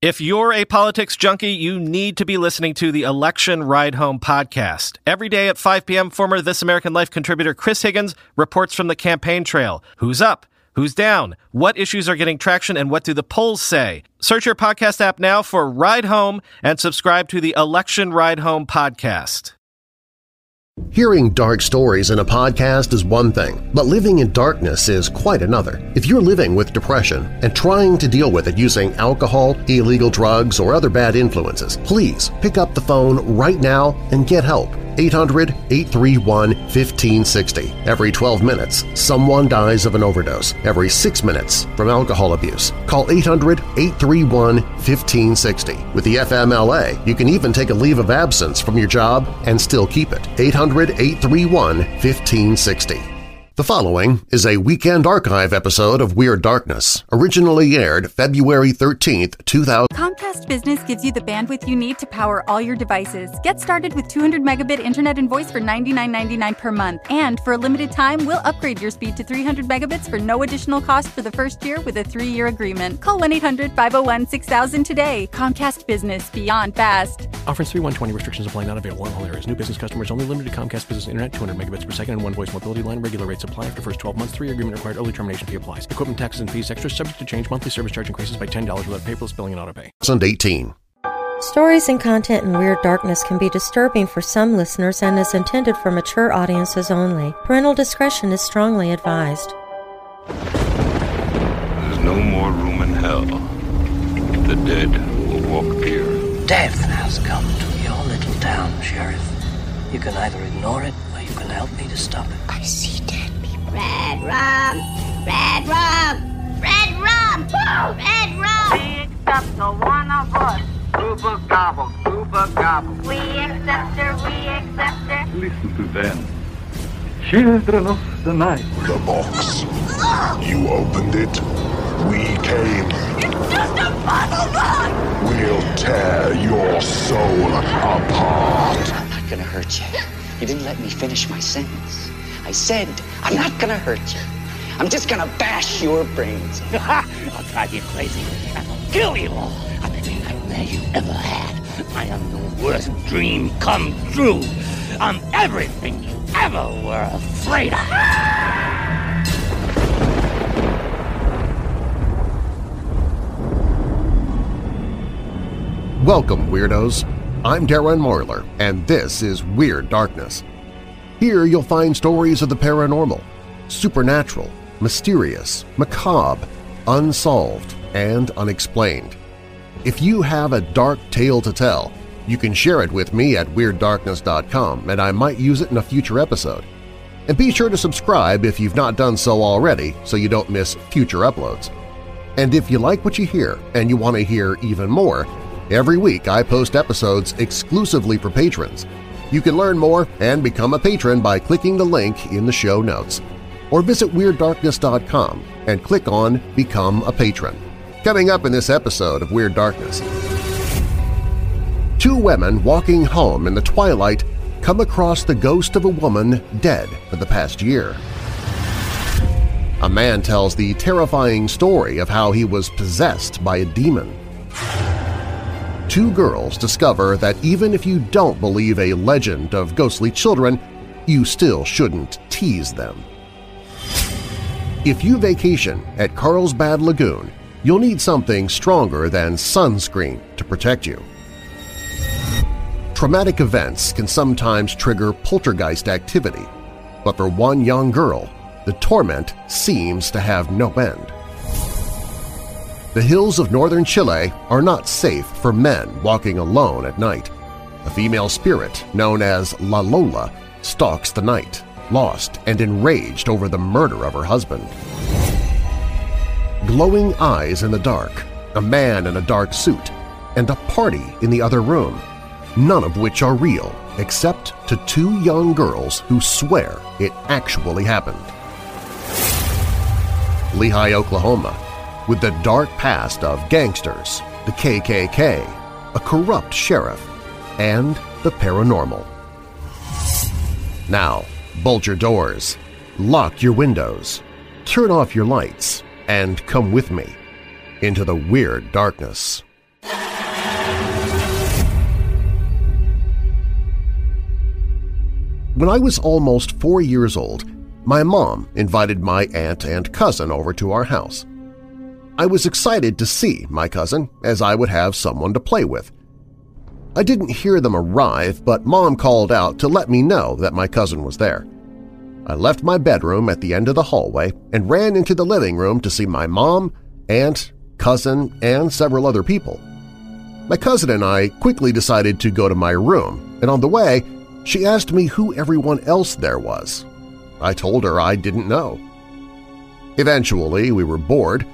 If you're a politics junkie, you need to be listening to the Election Ride Home podcast. Every day at 5 p.m., former This American Life contributor Chris Higgins reports from the campaign trail. Who's up? Who's down? What issues are getting traction and what do the polls say? Search your podcast app now for Ride Home and subscribe to the Election Ride Home podcast. Hearing dark stories in a podcast is one thing, but living in darkness is quite another. If you're living with depression and trying to deal with it using alcohol, illegal drugs, or other bad influences, please pick up the phone right now and get help. 800-831-1560. Every 12 minutes, someone dies of an overdose. Every 6 minutes from alcohol abuse. Call 800-831-1560. With the FMLA, you can even take a leave of absence from your job and still keep it. 800-831-1560. The following is a Weekend Archive episode of Weird Darkness, originally aired February 13, 2000. Comcast Business gives you the bandwidth you need to power all your devices. Get started with 200 megabit internet and voice for $99.99 per month. And for a limited time, we'll upgrade your speed to 300 megabits for no additional cost for the first year with a three-year agreement. Call 1-800-501-6000 today. Comcast Business. Beyond fast. Offers 3120 restrictions apply not available in all areas. New business customers only limited to Comcast Business Internet 200 megabits per second and one voice mobility line. Regular rates apply after first 12 months. Three agreement required. Early termination fee applies. Equipment taxes and fees extra subject to change. Monthly service charge increases by $10 without paperless billing and auto pay. 2018. Stories and content in Weird Darkness can be disturbing for some listeners and is intended for mature audiences only. Parental discretion is strongly advised. There's no more room in hell. The dead will walk here. Death has come to your little town, Sheriff. You can either ignore it or you can help me to stop it. I see dead people. Red rum! Red rum! Red rum! Red rum! We accept no one of us. Super gobble, super gobble. We accept her, we accept her. Listen to them. Children of the night. The box. You opened it. We came. It's just a puzzle box! We'll tear your soul apart. I'm not gonna hurt you. You didn't let me finish my sentence. I said, I'm not gonna hurt you. I'm just gonna bash your brains. I'll drive you crazy I'll kill you all. I'm every nightmare you ever had. I am the worst dream come true. I'm everything you ever were afraid of. Welcome, Weirdos! I'm Darren Marlar, and this is Weird Darkness. Here you'll find stories of the paranormal, supernatural, mysterious, macabre, unsolved, and unexplained. If you have a dark tale to tell, you can share it with me at WeirdDarkness.com and I might use it in a future episode. And be sure to subscribe if you've not done so already so you don't miss future uploads. And if you like what you hear and you want to hear even more, every week I post episodes exclusively for patrons. You can learn more and become a patron by clicking the link in the show notes. Or visit WeirdDarkness.com and click on Become a Patron. Coming up in this episode of Weird Darkness. Two women walking home in the twilight come across the ghost of a woman dead for the past year. A man tells the terrifying story of how he was possessed by a demon. Two girls discover that even if you don't believe a legend of ghostly children, you still shouldn't tease them. If you vacation at Carlsbad Lagoon, you'll need something stronger than sunscreen to protect you. Traumatic events can sometimes trigger poltergeist activity, but for one young girl, the torment seems to have no end. The hills of northern Chile are not safe for men walking alone at night. A female spirit known as La Lola stalks the night, lost and enraged over the murder of her husband. Glowing eyes in the dark, a man in a dark suit, and a party in the other room, none of which are real except to two young girls who swear it actually happened. Lehigh, Oklahoma, with the dark past of gangsters, the KKK, a corrupt sheriff, and the paranormal. Now, bolt your doors, lock your windows, turn off your lights, and come with me into the weird darkness. When I was almost four years old, my mom invited my aunt and cousin over to our house. I was excited to see my cousin, as I would have someone to play with. I didn't hear them arrive, but Mom called out to let me know that my cousin was there. I left my bedroom at the end of the hallway and ran into the living room to see my mom, aunt, cousin, and several other people. My cousin and I quickly decided to go to my room, and on the way, she asked me who everyone else there was. I told her I didn't know. Eventually, we were bored,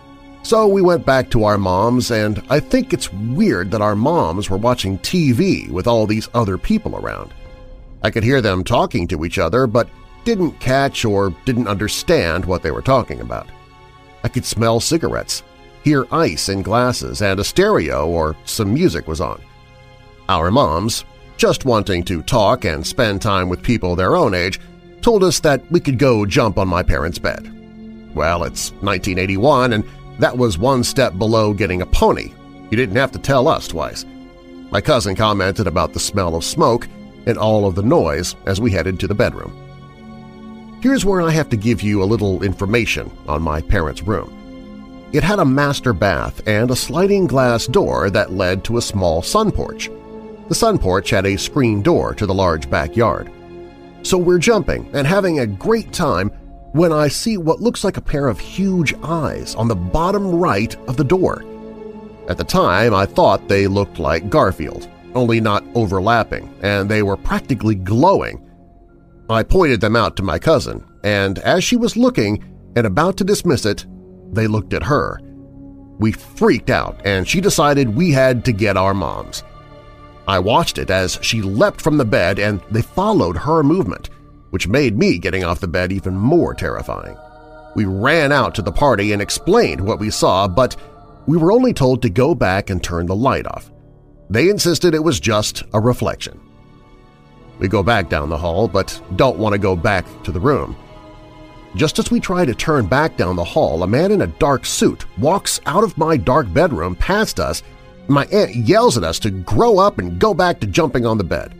so we went back to our moms, and I think it's weird that our moms were watching TV with all these other people around. I could hear them talking to each other, but didn't catch or didn't understand what they were talking about. I could smell cigarettes, hear ice in glasses, and a stereo or some music was on. Our moms, just wanting to talk and spend time with people their own age, told us that we could go jump on my parents' bed. Well, it's 1981, and that was one step below getting a pony. You didn't have to tell us twice. My cousin commented about the smell of smoke and all of the noise as we headed to the bedroom. Here's where I have to give you a little information on my parents' room. It had a master bath and a sliding glass door that led to a small sun porch. The sun porch had a screen door to the large backyard. So we're jumping and having a great time when I see what looks like a pair of huge eyes on the bottom right of the door. At the time, I thought they looked like Garfield, only not overlapping, and they were practically glowing. I pointed them out to my cousin, and as she was looking and about to dismiss it, they looked at her. We freaked out, and she decided we had to get our moms. I watched it as she leapt from the bed and they followed her movement, which made me getting off the bed even more terrifying. We ran out to the party and explained what we saw, but we were only told to go back and turn the light off. They insisted it was just a reflection. We go back down the hall, but don't want to go back to the room. Just as we try to turn back down the hall, a man in a dark suit walks out of my dark bedroom past us my aunt yells at us to grow up and go back to jumping on the bed.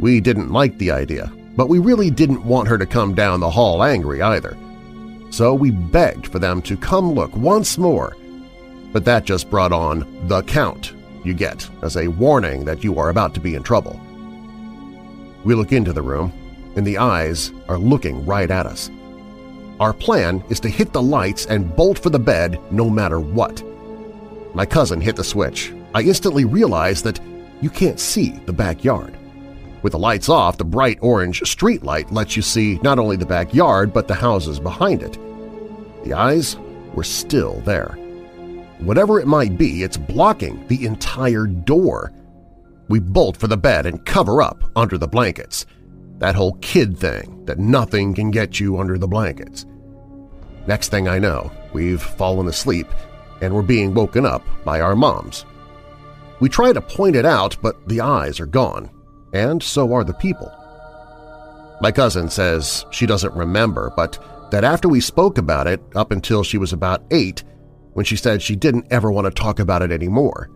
We didn't like the idea, but we really didn't want her to come down the hall angry either. So we begged for them to come look once more, but that just brought on the count you get as a warning that you are about to be in trouble. We look into the room, and the eyes are looking right at us. Our plan is to hit the lights and bolt for the bed no matter what. My cousin hit the switch. I instantly realized that you can't see the backyard. With the lights off, the bright orange street light lets you see not only the backyard but the houses behind it. The eyes were still there. Whatever it might be, it's blocking the entire door. We bolt for the bed and cover up under the blankets. That whole kid thing that nothing can get you under the blankets. Next thing I know, we've fallen asleep and we're being woken up by our moms. We try to point it out, but the eyes are gone, and so are the people. My cousin says she doesn't remember, but that after we spoke about it up until she was about eight, when she said she didn't ever want to talk about it anymore.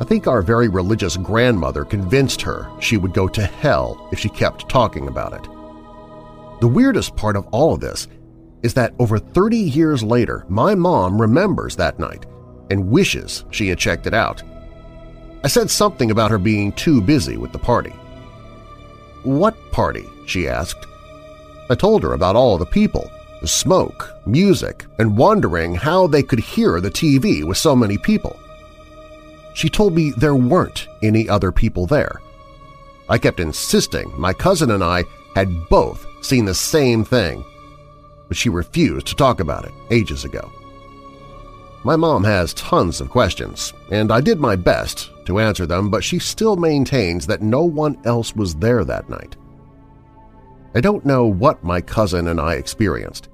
I think our very religious grandmother convinced her she would go to hell if she kept talking about it. The weirdest part of all of this is that over 30 years later, my mom remembers that night and wishes she had checked it out. I said something about her being too busy with the party. What party? she asked. I told her about all the people, the smoke, music, and wondering how they could hear the TV with so many people. She told me there weren't any other people there. I kept insisting my cousin and I had both seen the same thing but she refused to talk about it ages ago. My mom has tons of questions, and I did my best to answer them, but she still maintains that no one else was there that night. I don't know what my cousin and I experienced.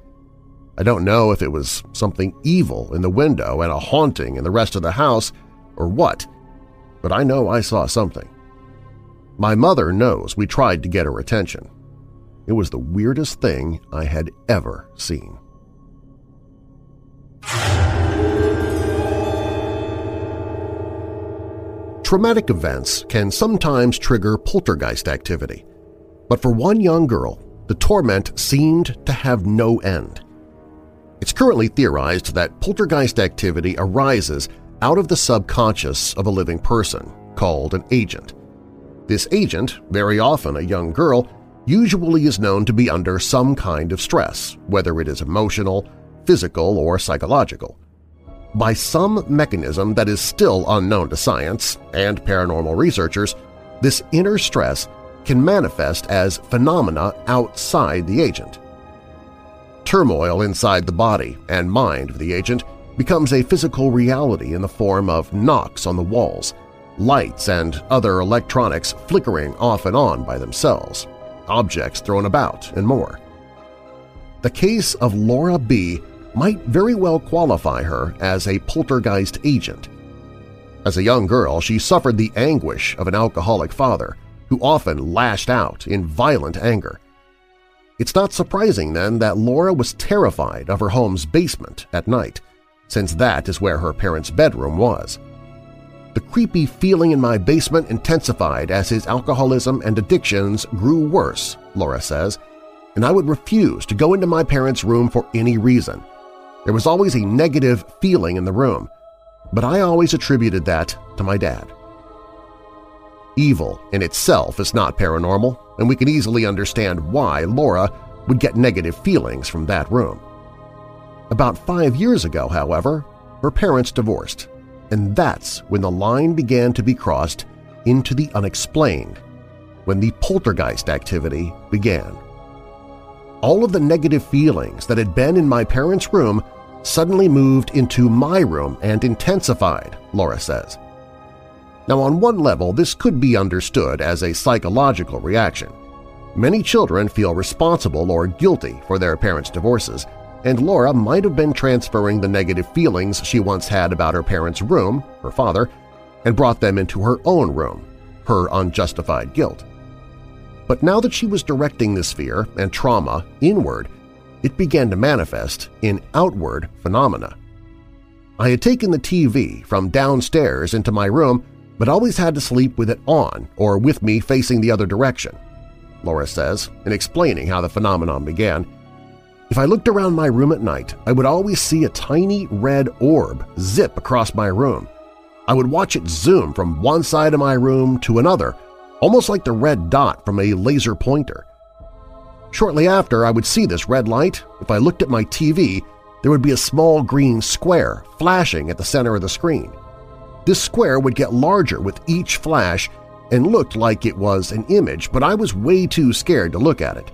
I don't know if it was something evil in the window and a haunting in the rest of the house or what, but I know I saw something. My mother knows we tried to get her attention. It was the weirdest thing I had ever seen. Traumatic events can sometimes trigger poltergeist activity, but for one young girl, the torment seemed to have no end. It's currently theorized that poltergeist activity arises out of the subconscious of a living person, called an agent. This agent, very often a young girl, usually is known to be under some kind of stress, whether it is emotional, physical, or psychological by some mechanism that is still unknown to science and paranormal researchers, this inner stress can manifest as phenomena outside the agent. Turmoil inside the body and mind of the agent becomes a physical reality in the form of knocks on the walls, lights and other electronics flickering off and on by themselves, objects thrown about, and more. The case of Laura B might very well qualify her as a poltergeist agent. As a young girl, she suffered the anguish of an alcoholic father who often lashed out in violent anger. It's not surprising, then, that Laura was terrified of her home's basement at night, since that is where her parents' bedroom was. The creepy feeling in my basement intensified as his alcoholism and addictions grew worse, Laura says, and I would refuse to go into my parents' room for any reason – there was always a negative feeling in the room, but I always attributed that to my dad. Evil in itself is not paranormal, and we can easily understand why Laura would get negative feelings from that room. About five years ago, however, her parents divorced, and that's when the line began to be crossed into the unexplained, when the poltergeist activity began. All of the negative feelings that had been in my parents' room suddenly moved into my room and intensified, Laura says. Now on one level this could be understood as a psychological reaction. Many children feel responsible or guilty for their parents' divorces, and Laura might have been transferring the negative feelings she once had about her parents' room, her father, and brought them into her own room, her unjustified guilt. But now that she was directing this fear and trauma inward, it began to manifest in outward phenomena. I had taken the TV from downstairs into my room but always had to sleep with it on or with me facing the other direction, Laura says, in explaining how the phenomenon began. If I looked around my room at night, I would always see a tiny red orb zip across my room. I would watch it zoom from one side of my room to another, almost like the red dot from a laser pointer. Shortly after I would see this red light, if I looked at my TV, there would be a small green square flashing at the center of the screen. This square would get larger with each flash and looked like it was an image, but I was way too scared to look at it.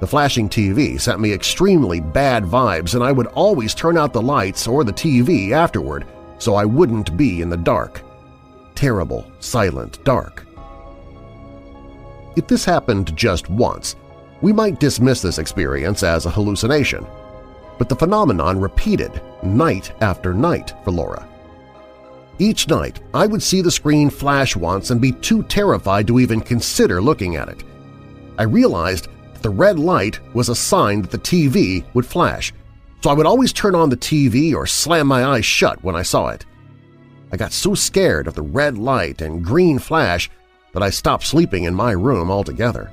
The flashing TV sent me extremely bad vibes and I would always turn out the lights or the TV afterward so I wouldn't be in the dark. Terrible, silent dark. If this happened just once, we might dismiss this experience as a hallucination, but the phenomenon repeated night after night for Laura. Each night, I would see the screen flash once and be too terrified to even consider looking at it. I realized that the red light was a sign that the TV would flash, so I would always turn on the TV or slam my eyes shut when I saw it. I got so scared of the red light and green flash that I stopped sleeping in my room altogether.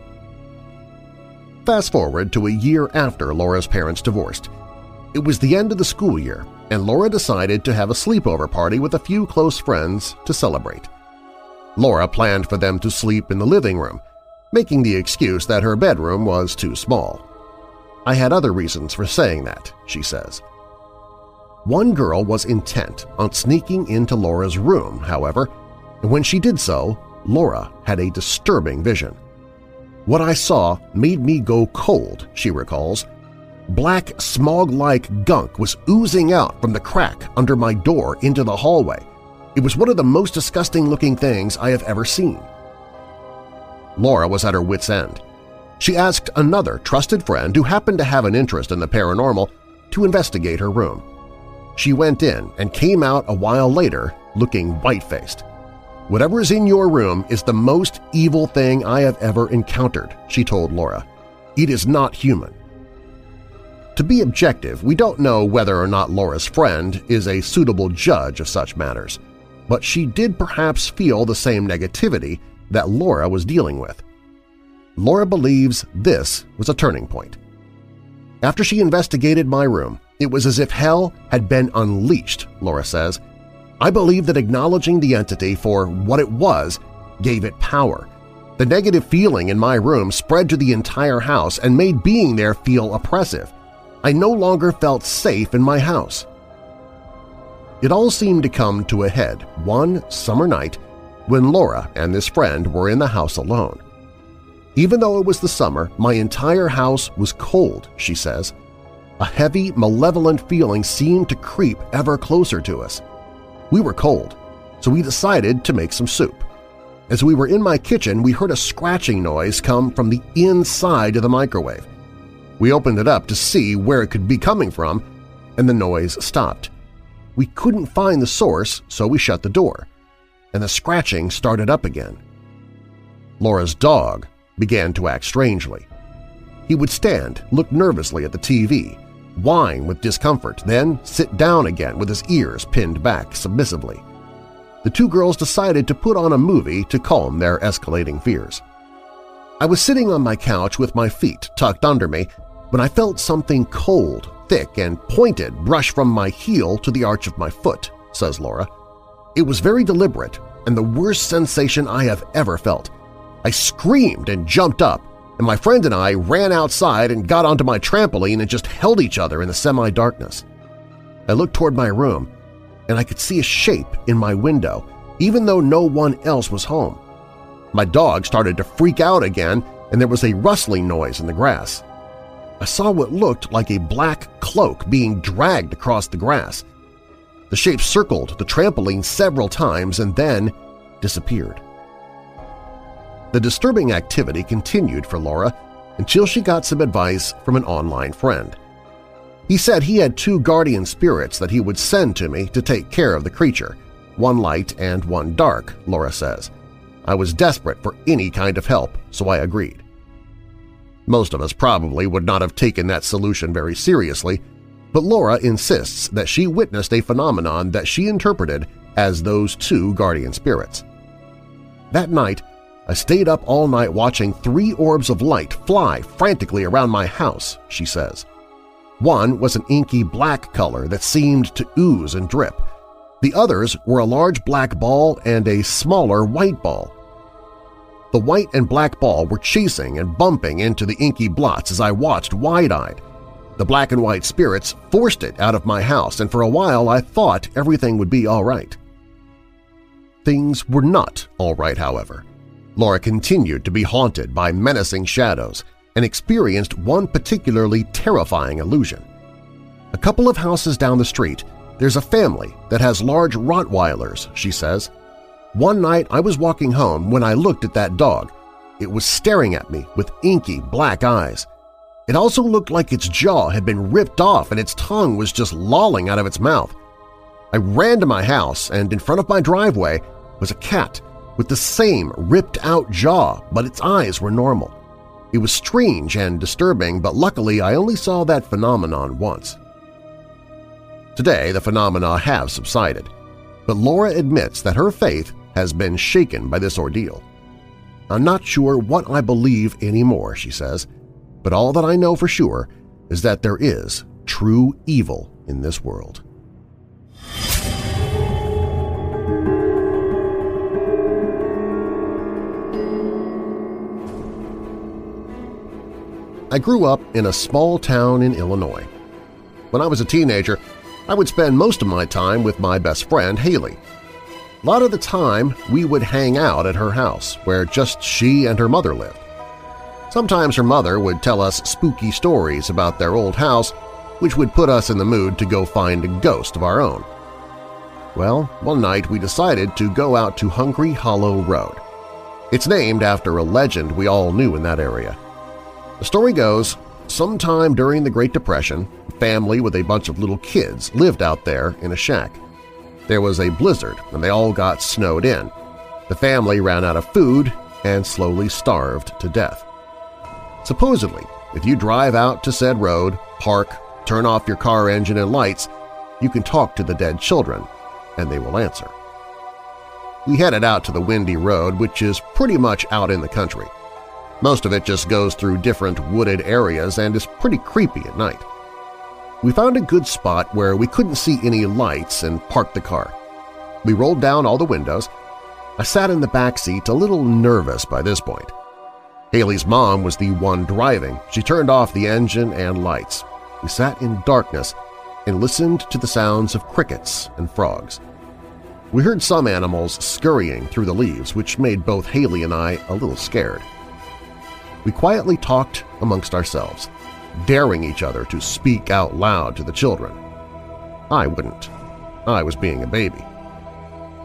Fast forward to a year after Laura's parents divorced. It was the end of the school year, and Laura decided to have a sleepover party with a few close friends to celebrate. Laura planned for them to sleep in the living room, making the excuse that her bedroom was too small. I had other reasons for saying that, she says. One girl was intent on sneaking into Laura's room, however, and when she did so, Laura had a disturbing vision. What I saw made me go cold, she recalls. Black, smog-like gunk was oozing out from the crack under my door into the hallway. It was one of the most disgusting-looking things I have ever seen. Laura was at her wit's end. She asked another trusted friend who happened to have an interest in the paranormal to investigate her room. She went in and came out a while later looking white-faced. Whatever is in your room is the most evil thing I have ever encountered, she told Laura. It is not human. To be objective, we don't know whether or not Laura's friend is a suitable judge of such matters, but she did perhaps feel the same negativity that Laura was dealing with. Laura believes this was a turning point. After she investigated my room, it was as if hell had been unleashed, Laura says. I believe that acknowledging the entity for what it was gave it power. The negative feeling in my room spread to the entire house and made being there feel oppressive. I no longer felt safe in my house. It all seemed to come to a head one summer night when Laura and this friend were in the house alone. Even though it was the summer, my entire house was cold, she says. A heavy, malevolent feeling seemed to creep ever closer to us. We were cold, so we decided to make some soup. As we were in my kitchen, we heard a scratching noise come from the inside of the microwave. We opened it up to see where it could be coming from, and the noise stopped. We couldn't find the source, so we shut the door, and the scratching started up again. Laura's dog began to act strangely. He would stand, look nervously at the TV, whine with discomfort, then sit down again with his ears pinned back submissively. The two girls decided to put on a movie to calm their escalating fears. I was sitting on my couch with my feet tucked under me when I felt something cold, thick, and pointed brush from my heel to the arch of my foot, says Laura. It was very deliberate and the worst sensation I have ever felt. I screamed and jumped up, and my friend and I ran outside and got onto my trampoline and just held each other in the semi-darkness. I looked toward my room, and I could see a shape in my window, even though no one else was home. My dog started to freak out again, and there was a rustling noise in the grass. I saw what looked like a black cloak being dragged across the grass. The shape circled the trampoline several times and then disappeared. The disturbing activity continued for Laura until she got some advice from an online friend. He said he had two guardian spirits that he would send to me to take care of the creature, one light and one dark, Laura says. I was desperate for any kind of help, so I agreed. Most of us probably would not have taken that solution very seriously, but Laura insists that she witnessed a phenomenon that she interpreted as those two guardian spirits. That night, I stayed up all night watching three orbs of light fly frantically around my house, she says. One was an inky black color that seemed to ooze and drip. The others were a large black ball and a smaller white ball. The white and black ball were chasing and bumping into the inky blots as I watched wide-eyed. The black and white spirits forced it out of my house, and for a while I thought everything would be all right. Things were not all right, however. Laura continued to be haunted by menacing shadows and experienced one particularly terrifying illusion. A couple of houses down the street, there's a family that has large Rottweilers, she says. One night I was walking home when I looked at that dog. It was staring at me with inky black eyes. It also looked like its jaw had been ripped off and its tongue was just lolling out of its mouth. I ran to my house and in front of my driveway was a cat with the same ripped-out jaw, but its eyes were normal. It was strange and disturbing, but luckily I only saw that phenomenon once. Today the phenomena have subsided, but Laura admits that her faith has been shaken by this ordeal. I'm not sure what I believe anymore, she says, but all that I know for sure is that there is true evil in this world. I grew up in a small town in Illinois. When I was a teenager, I would spend most of my time with my best friend, Haley. A lot of the time, we would hang out at her house, where just she and her mother lived. Sometimes her mother would tell us spooky stories about their old house, which would put us in the mood to go find a ghost of our own. Well, one night we decided to go out to Hungry Hollow Road. It's named after a legend we all knew in that area. The story goes, sometime during the Great Depression, a family with a bunch of little kids lived out there in a shack. There was a blizzard and they all got snowed in. The family ran out of food and slowly starved to death. Supposedly, if you drive out to said road, park, turn off your car engine and lights, you can talk to the dead children, and they will answer. We headed out to the windy road, which is pretty much out in the country. Most of it just goes through different wooded areas and is pretty creepy at night. We found a good spot where we couldn't see any lights and parked the car. We rolled down all the windows. I sat in the back seat a little nervous by this point. Haley's mom was the one driving. She turned off the engine and lights. We sat in darkness and listened to the sounds of crickets and frogs. We heard some animals scurrying through the leaves, which made both Haley and I a little scared. We quietly talked amongst ourselves, daring each other to speak out loud to the children. I wouldn't. I was being a baby.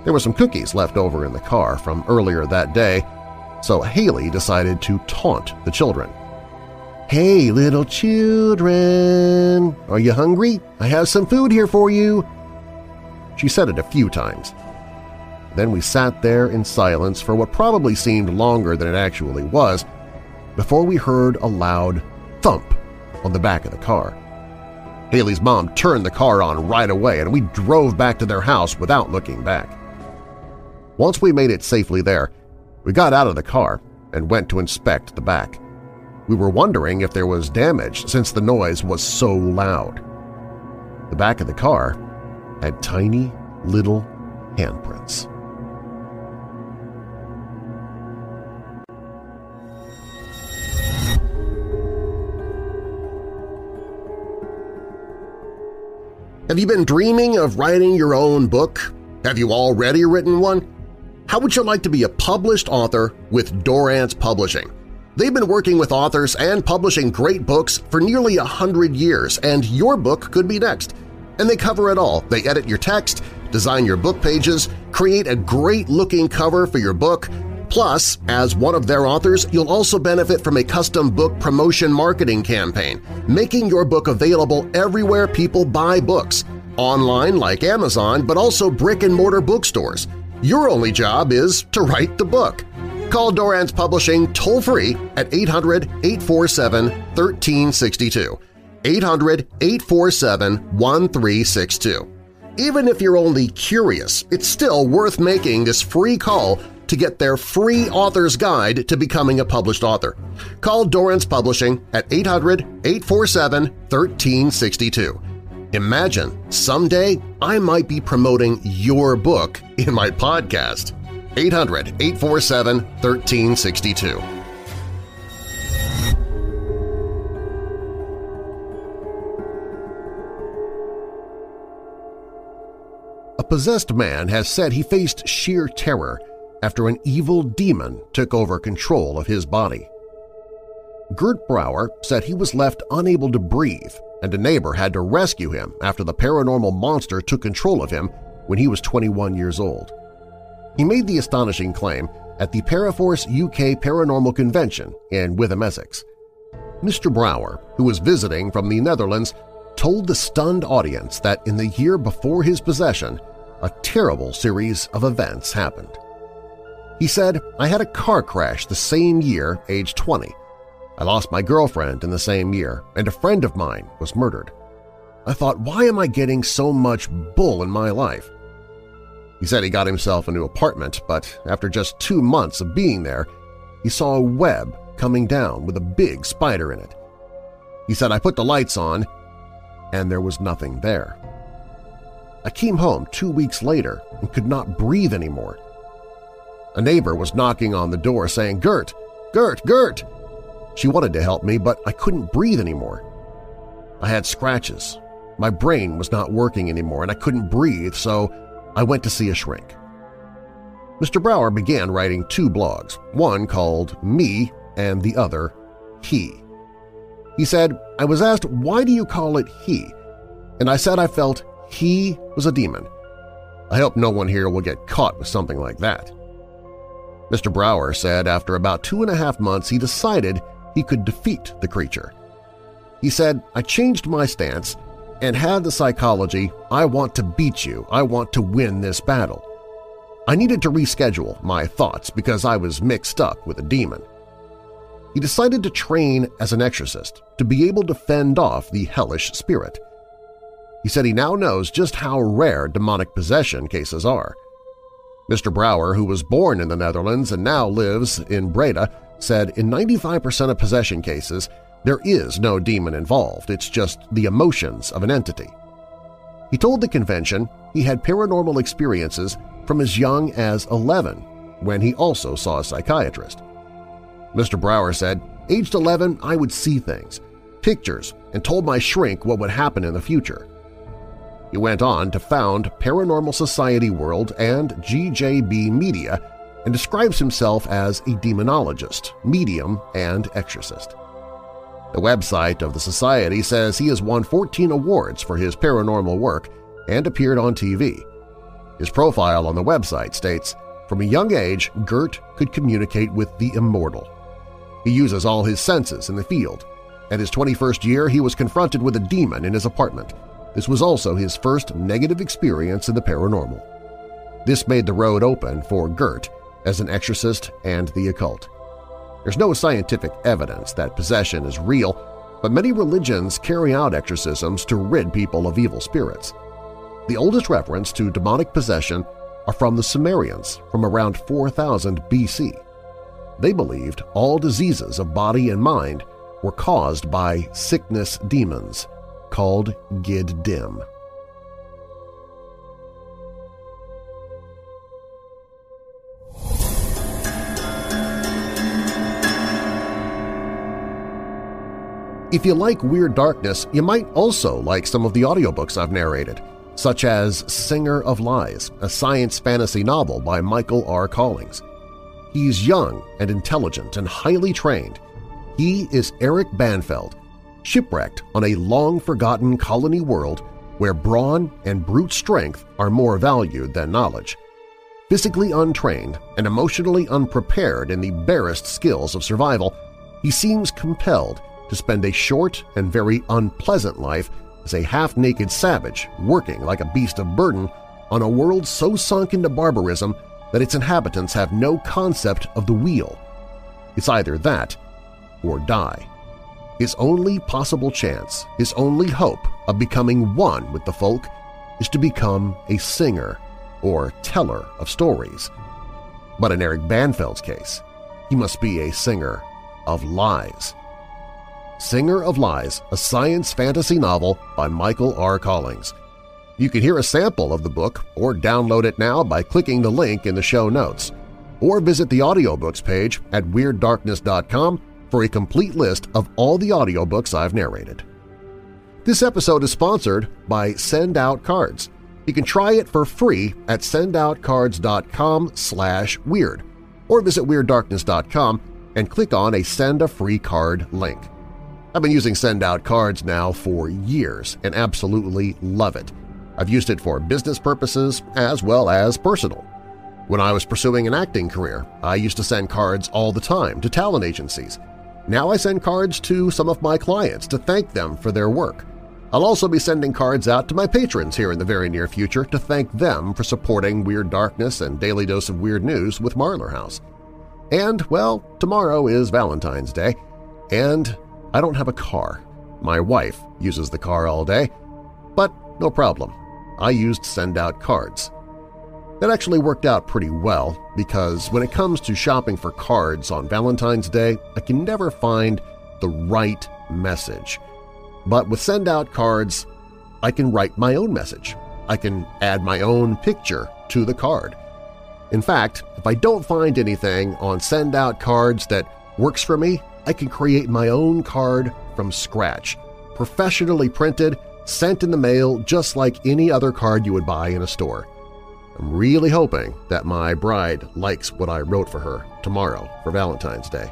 There were some cookies left over in the car from earlier that day, so Haley decided to taunt the children. Hey, little children! Are you hungry? I have some food here for you! She said it a few times. Then we sat there in silence for what probably seemed longer than it actually was before we heard a loud thump on the back of the car. Haley's mom turned the car on right away and we drove back to their house without looking back. Once we made it safely there, we got out of the car and went to inspect the back. We were wondering if there was damage since the noise was so loud. The back of the car had tiny little handprints. Have you been dreaming of writing your own book? Have you already written one? How would you like to be a published author with Dorrance Publishing? They've been working with authors and publishing great books for nearly a hundred years, and your book could be next. And they cover it all. They edit your text, design your book pages, create a great-looking cover for your book, Plus, as one of their authors, you'll also benefit from a custom book promotion marketing campaign, making your book available everywhere people buy books, online like Amazon, but also brick-and-mortar bookstores. Your only job is to write the book. Call Dorrance Publishing toll-free at 800-847-1362. 800-847-1362. Even if you're only curious, it's still worth making this free call to get their free author's guide to becoming a published author. Call Dorrance Publishing at 800-847-1362. Imagine someday I might be promoting your book in my podcast. 800-847-1362. A possessed man has said he faced sheer terror after an evil demon took over control of his body. Gert Brouwer said he was left unable to breathe and a neighbor had to rescue him after the paranormal monster took control of him when he was 21 years old. He made the astonishing claim at the Paraforce UK Paranormal Convention in Witham, Essex. Mr. Brouwer, who was visiting from the Netherlands, told the stunned audience that in the year before his possession, a terrible series of events happened. He said, I had a car crash the same year, age 20. I lost my girlfriend in the same year, and a friend of mine was murdered. I thought, why am I getting so much bull in my life? He said he got himself a new apartment, but after just two months of being there, he saw a web coming down with a big spider in it. He said, I put the lights on, and there was nothing there. I came home two weeks later and could not breathe anymore. A neighbor was knocking on the door saying, Gert! Gert! Gert! She wanted to help me, but I couldn't breathe anymore. I had scratches. My brain was not working anymore and I couldn't breathe, so I went to see a shrink. Mr. Brouwer began writing two blogs, one called Me and the other he. He said, I was asked, why do you call it he? And I said I felt he was a demon. I hope no one here will get caught with something like that. Mr. Brouwer said after about two and a half months he decided he could defeat the creature. He said, I changed my stance and had the psychology, I want to beat you, I want to win this battle. I needed to reschedule my thoughts because I was mixed up with a demon. He decided to train as an exorcist to be able to fend off the hellish spirit. He said he now knows just how rare demonic possession cases are. Mr. Brouwer, who was born in the Netherlands and now lives in Breda, said in 95% of possession cases, there is no demon involved, it's just the emotions of an entity. He told the convention he had paranormal experiences from as young as 11, when he also saw a psychiatrist. Mr. Brouwer said, Aged 11, I would see things, pictures, and told my shrink what would happen in the future. He went on to found Paranormal Society World and GJB Media and describes himself as a demonologist, medium, and exorcist. The website of the Society says he has won 14 awards for his paranormal work and appeared on TV. His profile on the website states, from a young age, Gert could communicate with the immortal. He uses all his senses in the field. At his 21st year, he was confronted with a demon in his apartment. This was also his first negative experience in the paranormal. This made the road open for Gert as an exorcist and the occult. There's no scientific evidence that possession is real, but many religions carry out exorcisms to rid people of evil spirits. The oldest reference to demonic possession are from the Sumerians from around 4000 BC. They believed all diseases of body and mind were caused by sickness demons called Gidim. If you like Weird Darkness, you might also like some of the audiobooks I've narrated, such as Singer of Lies, a science fantasy novel by Michael R. Collins. He's young and intelligent and highly trained. He is Eric Banfeld, shipwrecked on a long-forgotten colony world where brawn and brute strength are more valued than knowledge. Physically untrained and emotionally unprepared in the barest skills of survival, he seems compelled to spend a short and very unpleasant life as a half-naked savage working like a beast of burden on a world so sunk into barbarism that its inhabitants have no concept of the wheel. It's either that or die. His only possible chance, his only hope of becoming one with the folk is to become a singer or teller of stories. But in Eric Banfeld's case, he must be a singer of lies. Singer of Lies, a science fantasy novel by Michael R. Collins. You can hear a sample of the book or download it now by clicking the link in the show notes, or visit the audiobooks page at WeirdDarkness.com for a complete list of all the audiobooks I've narrated. This episode is sponsored by Send Out Cards. You can try it for free at sendoutcards.com slash weird or visit WeirdDarkness.com and click on a Send a Free Card link. I've been using Send Out Cards now for years and absolutely love it. I've used it for business purposes as well as personal. When I was pursuing an acting career, I used to send cards all the time to talent agencies. Now I send cards to some of my clients to thank them for their work. I'll also be sending cards out to my patrons here in the very near future to thank them for supporting Weird Darkness and Daily Dose of Weird News with Marlar House. And, well, tomorrow is Valentine's Day, and I don't have a car. My wife uses the car all day, but no problem. I used send out cards. That actually worked out pretty well because when it comes to shopping for cards on Valentine's Day, I can never find the right message. But with send out cards, I can write my own message. I can add my own picture to the card. In fact, if I don't find anything on send out cards that works for me, I can create my own card from scratch, professionally printed, sent in the mail just like any other card you would buy in a store. I'm really hoping that my bride likes what I wrote for her tomorrow for Valentine's Day.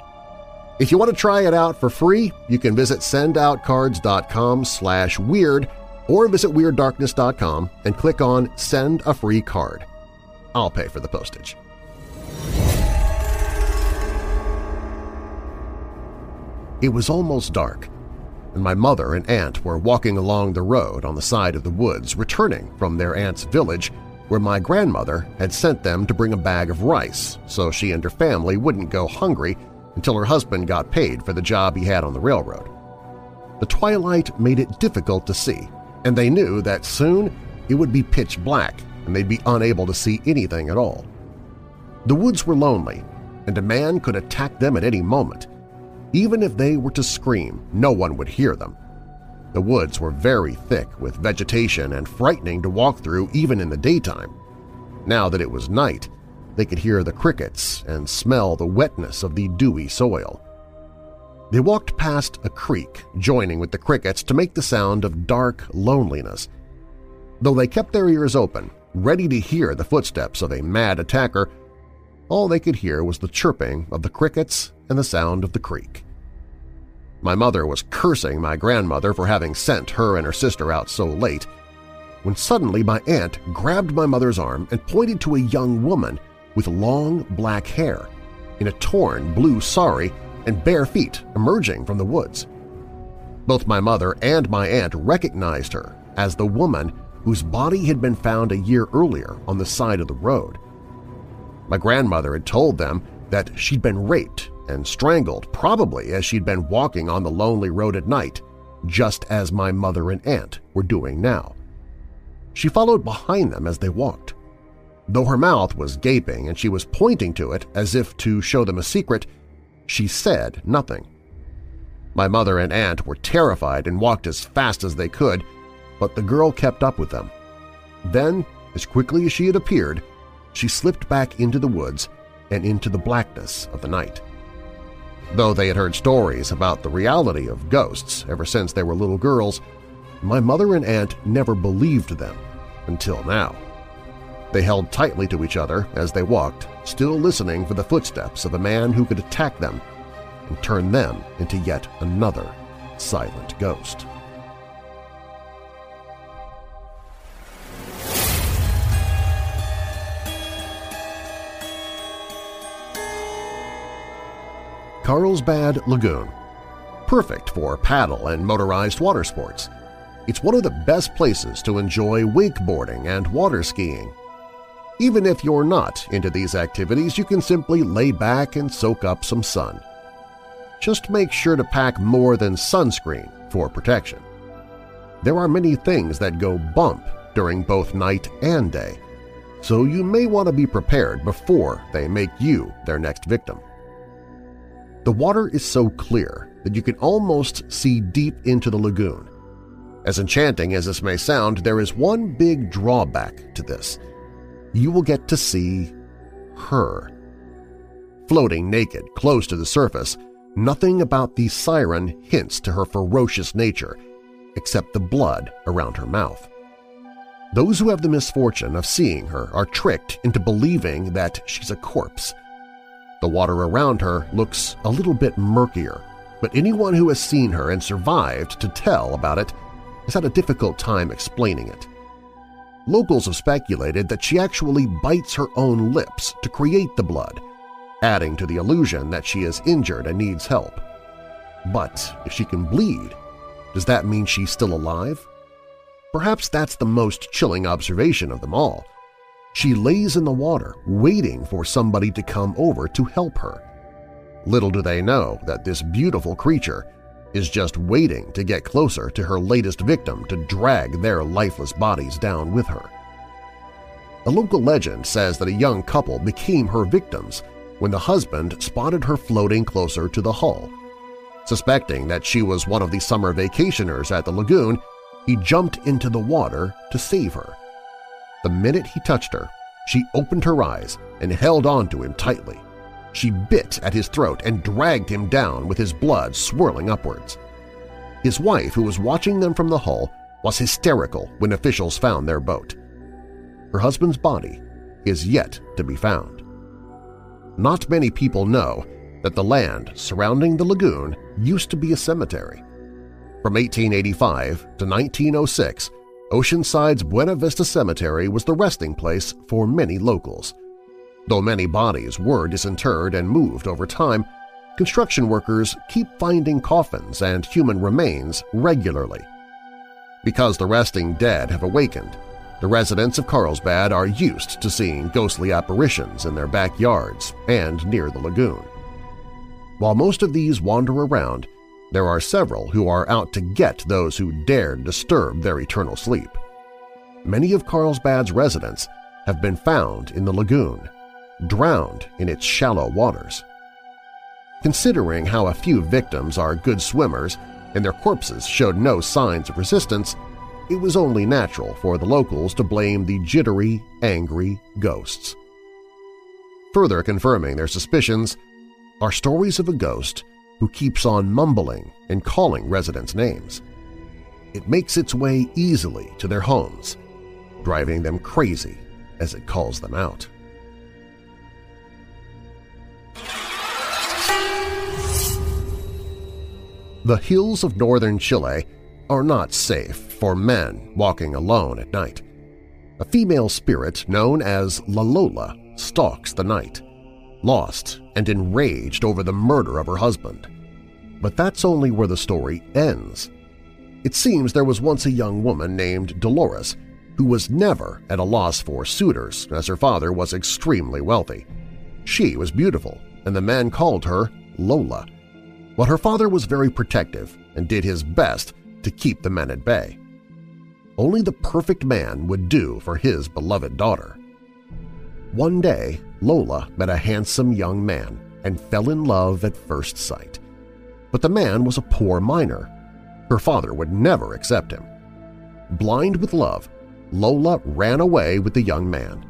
If you want to try it out for free, you can visit sendoutcards.com slash weird or visit WeirdDarkness.com and click on Send a Free Card. I'll pay for the postage. It was almost dark, and my mother and aunt were walking along the road on the side of the woods returning from their aunt's village where my grandmother had sent them to bring a bag of rice so she and her family wouldn't go hungry until her husband got paid for the job he had on the railroad. The twilight made it difficult to see, and they knew that soon it would be pitch black and they'd be unable to see anything at all. The woods were lonely, and a man could attack them at any moment. Even if they were to scream, no one would hear them. The woods were very thick with vegetation and frightening to walk through even in the daytime. Now that it was night, they could hear the crickets and smell the wetness of the dewy soil. They walked past a creek, joining with the crickets to make the sound of dark loneliness. Though they kept their ears open, ready to hear the footsteps of a mad attacker, all they could hear was the chirping of the crickets and the sound of the creek. My mother was cursing my grandmother for having sent her and her sister out so late, when suddenly my aunt grabbed my mother's arm and pointed to a young woman with long black hair, in a torn blue sari and bare feet emerging from the woods. Both my mother and my aunt recognized her as the woman whose body had been found a year earlier on the side of the road. My grandmother had told them that she'd been raped and strangled probably as she'd been walking on the lonely road at night, just as my mother and aunt were doing now. She followed behind them as they walked. Though her mouth was gaping and she was pointing to it as if to show them a secret, she said nothing. My mother and aunt were terrified and walked as fast as they could, but the girl kept up with them. Then, as quickly as she had appeared, she slipped back into the woods and into the blackness of the night. Though they had heard stories about the reality of ghosts ever since they were little girls, my mother and aunt never believed them until now. They held tightly to each other as they walked, still listening for the footsteps of a man who could attack them and turn them into yet another silent ghost. Carlsbad Lagoon. Perfect for paddle and motorized water sports. It's one of the best places to enjoy wakeboarding and water skiing. Even if you're not into these activities, you can simply lay back and soak up some sun. Just make sure to pack more than sunscreen for protection. There are many things that go bump during both night and day, so you may want to be prepared before they make you their next victim. The water is so clear that you can almost see deep into the lagoon. As enchanting as this may sound, there is one big drawback to this. You will get to see her. Floating naked close to the surface, nothing about the siren hints to her ferocious nature except the blood around her mouth. Those who have the misfortune of seeing her are tricked into believing that she's a corpse, the water around her looks a little bit murkier, but anyone who has seen her and survived to tell about it has had a difficult time explaining it. Locals have speculated that she actually bites her own lips to create the blood, adding to the illusion that she is injured and needs help. But if she can bleed, does that mean she's still alive? Perhaps that's the most chilling observation of them all. She lays in the water, waiting for somebody to come over to help her. Little do they know that this beautiful creature is just waiting to get closer to her latest victim to drag their lifeless bodies down with her. A local legend says that a young couple became her victims when the husband spotted her floating closer to the hull. Suspecting that she was one of the summer vacationers at the lagoon, he jumped into the water to save her. The minute he touched her, she opened her eyes and held on to him tightly. She bit at his throat and dragged him down with his blood swirling upwards. His wife, who was watching them from the hull, was hysterical when officials found their boat. Her husband's body is yet to be found. Not many people know that the land surrounding the lagoon used to be a cemetery. From 1885 to 1906, Oceanside's Buena Vista Cemetery was the resting place for many locals. Though many bodies were disinterred and moved over time, construction workers keep finding coffins and human remains regularly. Because the resting dead have awakened, the residents of Carlsbad are used to seeing ghostly apparitions in their backyards and near the lagoon. While most of these wander around, there are several who are out to get those who dare disturb their eternal sleep. Many of Carlsbad's residents have been found in the lagoon, drowned in its shallow waters. Considering how a few victims are good swimmers and their corpses showed no signs of resistance, it was only natural for the locals to blame the jittery, angry ghosts. Further confirming their suspicions are stories of a ghost who keeps on mumbling and calling residents' names. It makes its way easily to their homes, driving them crazy as it calls them out. The hills of northern Chile are not safe for men walking alone at night. A female spirit known as La Lola stalks the night, lost and enraged over the murder of her husband. But that's only where the story ends. It seems there was once a young woman named Dolores who was never at a loss for suitors as her father was extremely wealthy. She was beautiful, and the men called her Lola. But her father was very protective and did his best to keep the men at bay. Only the perfect man would do for his beloved daughter. One day, Lola met a handsome young man and fell in love at first sight. But the man was a poor miner. Her father would never accept him. Blind with love, Lola ran away with the young man.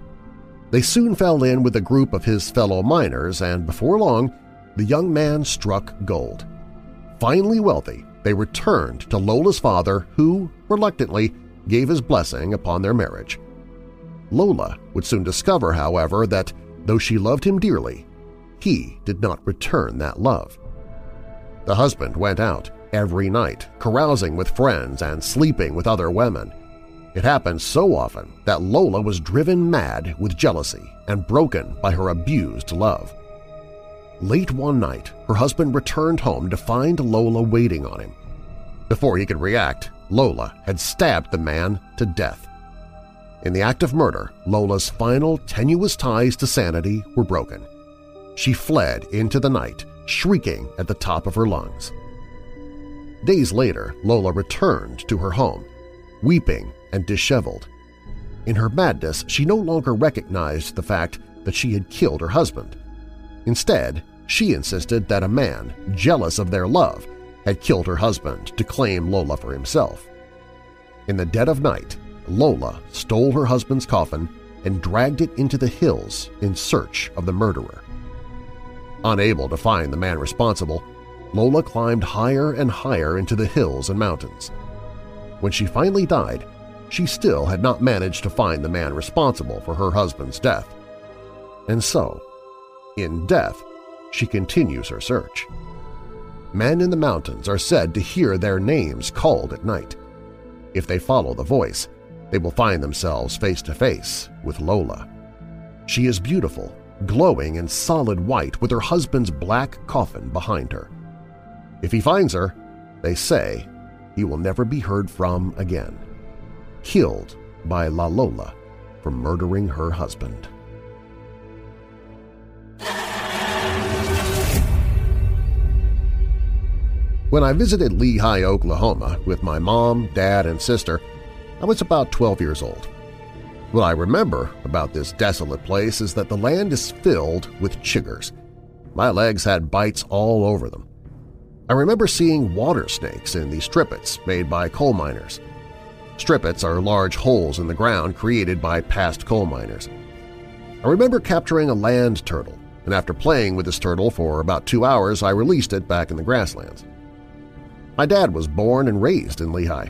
They soon fell in with a group of his fellow miners and before long, the young man struck gold. Finally wealthy, they returned to Lola's father who, reluctantly, gave his blessing upon their marriage. Lola would soon discover, however, that though she loved him dearly, he did not return that love. The husband went out every night, carousing with friends and sleeping with other women. It happened so often that Lola was driven mad with jealousy and broken by her abused love. Late one night, her husband returned home to find Lola waiting on him. Before he could react, Lola had stabbed the man to death. In the act of murder, Lola's final tenuous ties to sanity were broken. She fled into the night, shrieking at the top of her lungs. Days later, Lola returned to her home, weeping and disheveled. In her madness, she no longer recognized the fact that she had killed her husband. Instead, she insisted that a man, jealous of their love, had killed her husband to claim Lola for himself. In the dead of night, Lola stole her husband's coffin and dragged it into the hills in search of the murderer. Unable to find the man responsible, Lola climbed higher and higher into the hills and mountains. When she finally died, she still had not managed to find the man responsible for her husband's death. And so, in death, she continues her search. Men in the mountains are said to hear their names called at night. If they follow the voice, they will find themselves face to face with Lola. She is beautiful, glowing in solid white with her husband's black coffin behind her. If he finds her, they say he will never be heard from again, killed by La Lola for murdering her husband. When I visited Lehigh, Oklahoma with my mom, dad, and sister, I was about 12 years old. What I remember about this desolate place is that the land is filled with chiggers. My legs had bites all over them. I remember seeing water snakes in the strip pits made by coal miners. Strip pits are large holes in the ground created by past coal miners. I remember capturing a land turtle, and after playing with this turtle for about two hours I released it back in the grasslands. My dad was born and raised in Lehigh.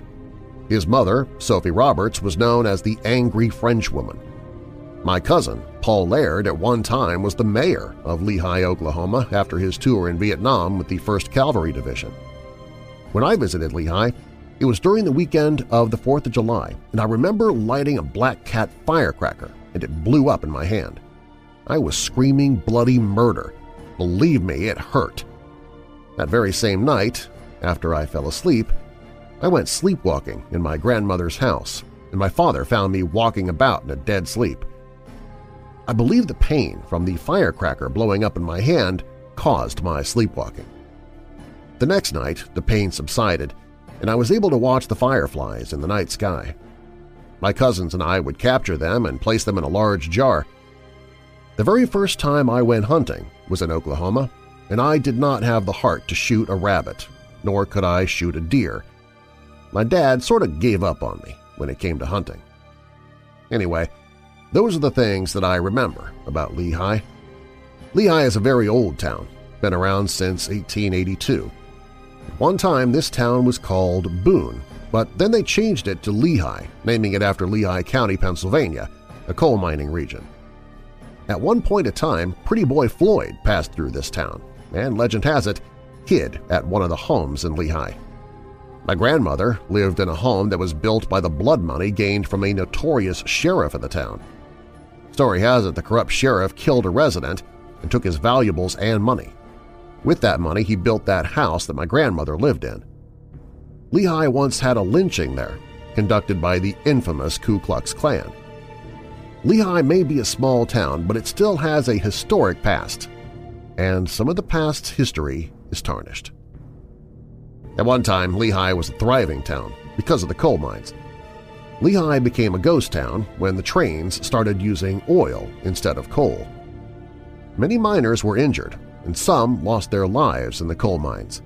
His mother, Sophie Roberts, was known as the Angry Frenchwoman. My cousin, Paul Laird at one time was the mayor of Lehigh, Oklahoma after his tour in Vietnam with the 1st Cavalry Division. When I visited Lehigh, it was during the weekend of the 4th of July, and I remember lighting a Black Cat firecracker, and it blew up in my hand. I was screaming bloody murder. Believe me, it hurt. That very same night, after I fell asleep, I went sleepwalking in my grandmother's house, and my father found me walking about in a dead sleep. I believe the pain from the firecracker blowing up in my hand caused my sleepwalking. The next night, the pain subsided, and I was able to watch the fireflies in the night sky. My cousins and I would capture them and place them in a large jar. The very first time I went hunting was in Oklahoma, and I did not have the heart to shoot a rabbit, nor could I shoot a deer. My dad sort of gave up on me when it came to hunting. Anyway, those are the things that I remember about Lehigh. Lehigh is a very old town, been around since 1882. One time this town was called Boone, but then they changed it to Lehigh, naming it after Lehigh County, Pennsylvania, a coal mining region. At one point in time, Pretty Boy Floyd passed through this town, and legend has it, hid at one of the homes in Lehigh. My grandmother lived in a home that was built by the blood money gained from a notorious sheriff in the town. Story has it the corrupt sheriff killed a resident and took his valuables and money. With that money, he built that house that my grandmother lived in. Lehigh once had a lynching there, conducted by the infamous Ku Klux Klan. Lehigh may be a small town, but it still has a historic past, and some of the past's history is tarnished. At one time, Lehigh was a thriving town because of the coal mines. Lehigh became a ghost town when the trains started using oil instead of coal. Many miners were injured, and some lost their lives in the coal mines.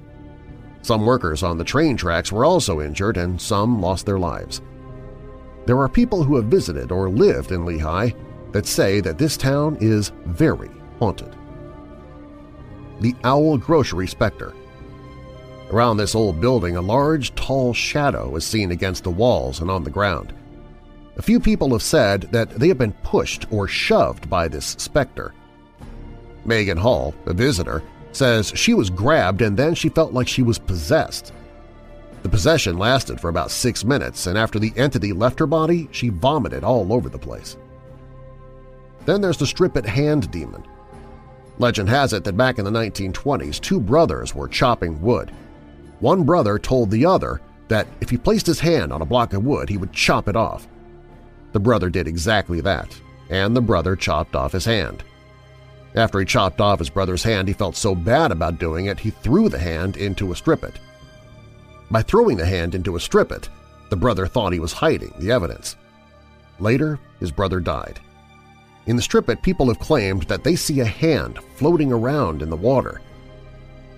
Some workers on the train tracks were also injured and some lost their lives. There are people who have visited or lived in Lehigh that say that this town is very haunted. The Owl Grocery Spectre Around this old building, a large, tall shadow is seen against the walls and on the ground. A few people have said that they have been pushed or shoved by this specter. Megan Hall, a visitor, says she was grabbed and then she felt like she was possessed. The possession lasted for about six minutes, and after the entity left her body, she vomited all over the place. Then there's the Strip-It Hand Demon. Legend has it that back in the 1920s, two brothers were chopping wood. One brother told the other that if he placed his hand on a block of wood, he would chop it off. The brother did exactly that, and the brother chopped off his hand. After he chopped off his brother's hand, he felt so bad about doing it, he threw the hand into a strip-it. By throwing the hand into a strip-it, the brother thought he was hiding the evidence. Later, his brother died. In the strip-it, people have claimed that they see a hand floating around in the water.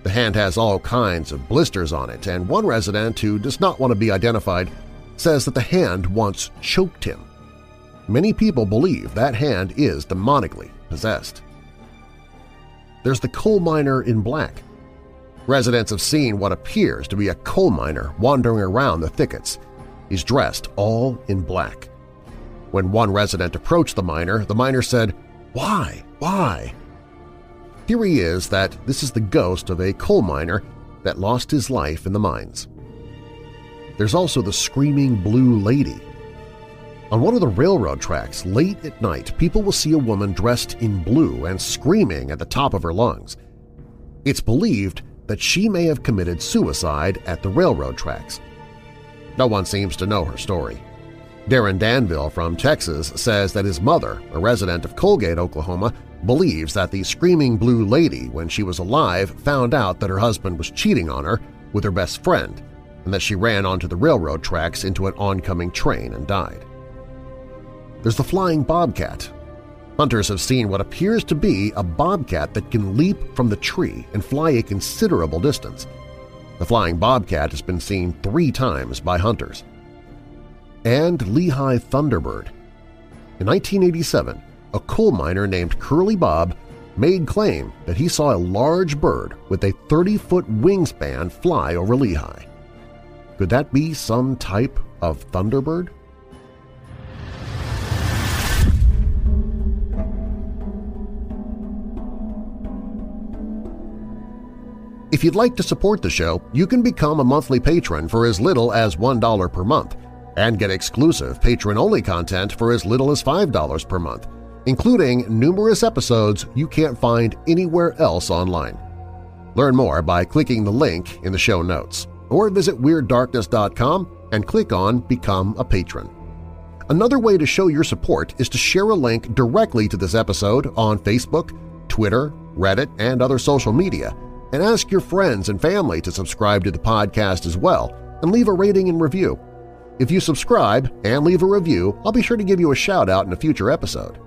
The hand has all kinds of blisters on it, and one resident who does not want to be identified says that the hand once choked him. Many people believe that hand is demonically possessed. There's the coal miner in black. Residents have seen what appears to be a coal miner wandering around the thickets. He's dressed all in black. When one resident approached the miner, the miner said, Why? Why? Theory is that this is the ghost of a coal miner that lost his life in the mines. There's also the Screaming Blue Lady. On one of the railroad tracks, late at night, people will see a woman dressed in blue and screaming at the top of her lungs. It's believed that she may have committed suicide at the railroad tracks. No one seems to know her story. Darren Danville from Texas says that his mother, a resident of Coalgate, Oklahoma, believes that the Screaming Blue Lady, when she was alive, found out that her husband was cheating on her with her best friend and that she ran onto the railroad tracks into an oncoming train and died. There's the flying bobcat. Hunters have seen what appears to be a bobcat that can leap from the tree and fly a considerable distance. The flying bobcat has been seen three times by hunters. And Lehigh Thunderbird. In 1987, a coal miner named Curly Bob made claim that he saw a large bird with a 30-foot wingspan fly over Lehigh. Could that be some type of thunderbird? If you'd like to support the show, you can become a monthly patron for as little as $1 per month and get exclusive patron-only content for as little as $5 per month – including numerous episodes you can't find anywhere else online. Learn more by clicking the link in the show notes or visit WeirdDarkness.com and click on Become a Patron. Another way to show your support is to share a link directly to this episode on Facebook, Twitter, Reddit, and other social media, and ask your friends and family to subscribe to the podcast as well and leave a rating and review. If you subscribe and leave a review, I'll be sure to give you a shout-out in a future episode.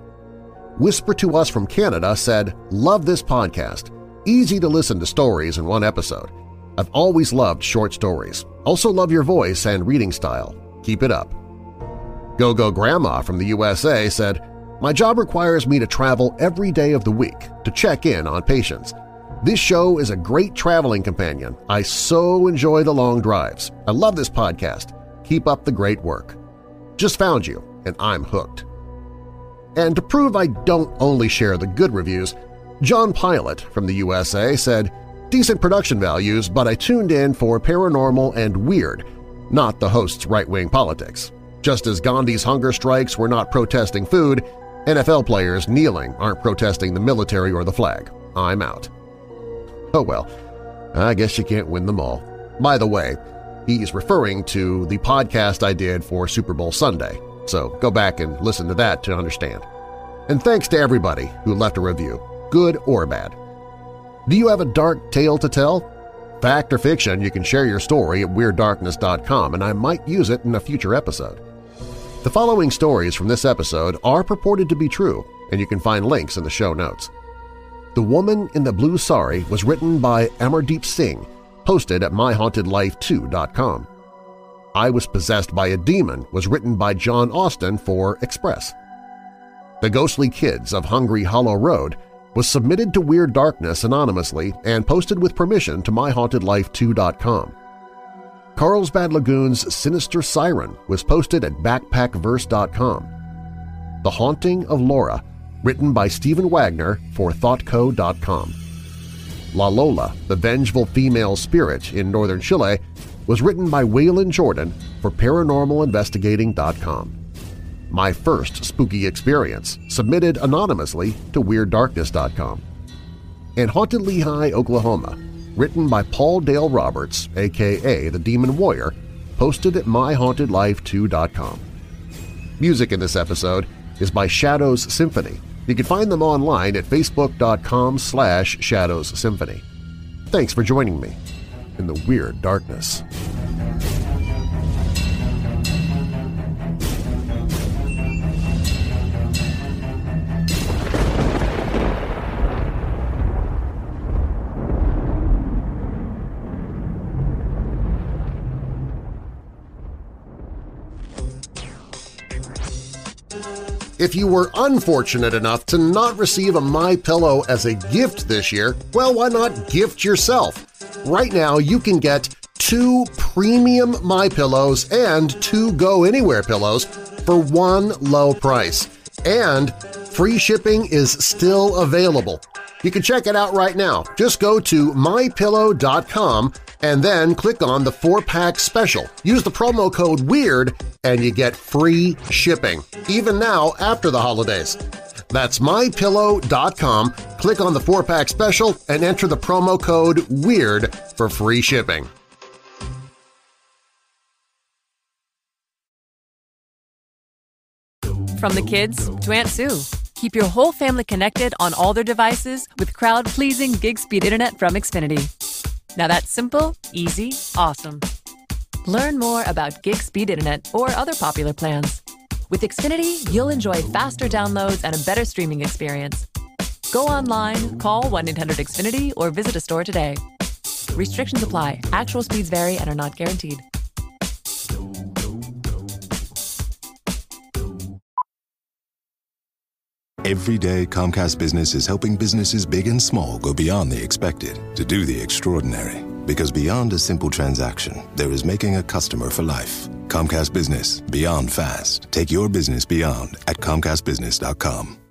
Whisper to Us from Canada said, Love this podcast. Easy to listen to stories in one episode. I've always loved short stories. Also love your voice and reading style. Keep it up. Go-Go Grandma from the USA said, My job requires me to travel every day of the week to check in on patients. This show is a great traveling companion. I so enjoy the long drives. I love this podcast. Keep up the great work. Just found you, and I'm hooked. And to prove I don't only share the good reviews, John Pilot from the USA said, Decent production values, but I tuned in for paranormal and weird, not the host's right-wing politics. Just as Gandhi's hunger strikes were not protesting food, NFL players kneeling aren't protesting the military or the flag. I'm out. Oh well, I guess you can't win them all. By the way, he's referring to the podcast I did for Super Bowl Sunday, so go back and listen to that to understand. And thanks to everybody who left a review, good or bad. Do you have a dark tale to tell? Fact or fiction, you can share your story at WeirdDarkness.com and I might use it in a future episode. The following stories from this episode are purported to be true, and you can find links in the show notes. The Woman in the Blue Sari was written by Amardeep Singh, posted at MyHauntedLifeToo.com. I Was Possessed by a Demon was written by John Austin for Express. The Ghostly Kids of Hungry Hollow Road was submitted to Weird Darkness anonymously and posted with permission to MyHauntedLifeToo.com. Carlsbad Lagoon's Sinister Siren was posted at BackpackVerse.com. The Haunting of Laura, written by Stephen Wagner for ThoughtCo.com. La Lola, the vengeful female spirit in northern Chile, was written by Waylon Jordan for ParanormalInvestigating.com. My First Spooky Experience, submitted anonymously to WeirdDarkness.com. And Haunted Lehigh, Oklahoma, written by Paul Dale Roberts, aka The Demon Warrior, posted at MyHauntedLifeToo.com. Music in this episode is by Shadows Symphony. You can find them online at facebook.com slash Shadows Symphony. Thanks for joining me in the Weird Darkness. If you were unfortunate enough to not receive a My Pillow as a gift this year, well, why not gift yourself? Right now, you can get two premium My Pillows and two Go Anywhere pillows for one low price. And free shipping is still available. You can check it out right now. Just go to MyPillow.com and then click on the 4-pack special. Use the promo code WEIRD and you get free shipping, even now after the holidays. That's MyPillow.com, click on the 4-pack special, and enter the promo code WEIRD for free shipping. From the kids to Aunt Sue. Keep your whole family connected on all their devices with crowd-pleasing gig speed internet from Xfinity. Now that's simple, easy, awesome. Learn more about gig speed internet or other popular plans. With Xfinity, you'll enjoy faster downloads and a better streaming experience. Go online, call 1 800 Xfinity, or visit a store today. Restrictions apply, actual speeds vary and are not guaranteed. Every day, Comcast Business is helping businesses big and small go beyond the expected to do the extraordinary. Because beyond a simple transaction, there is making a customer for life. Comcast Business, beyond fast. Take your business beyond at ComcastBusiness.com.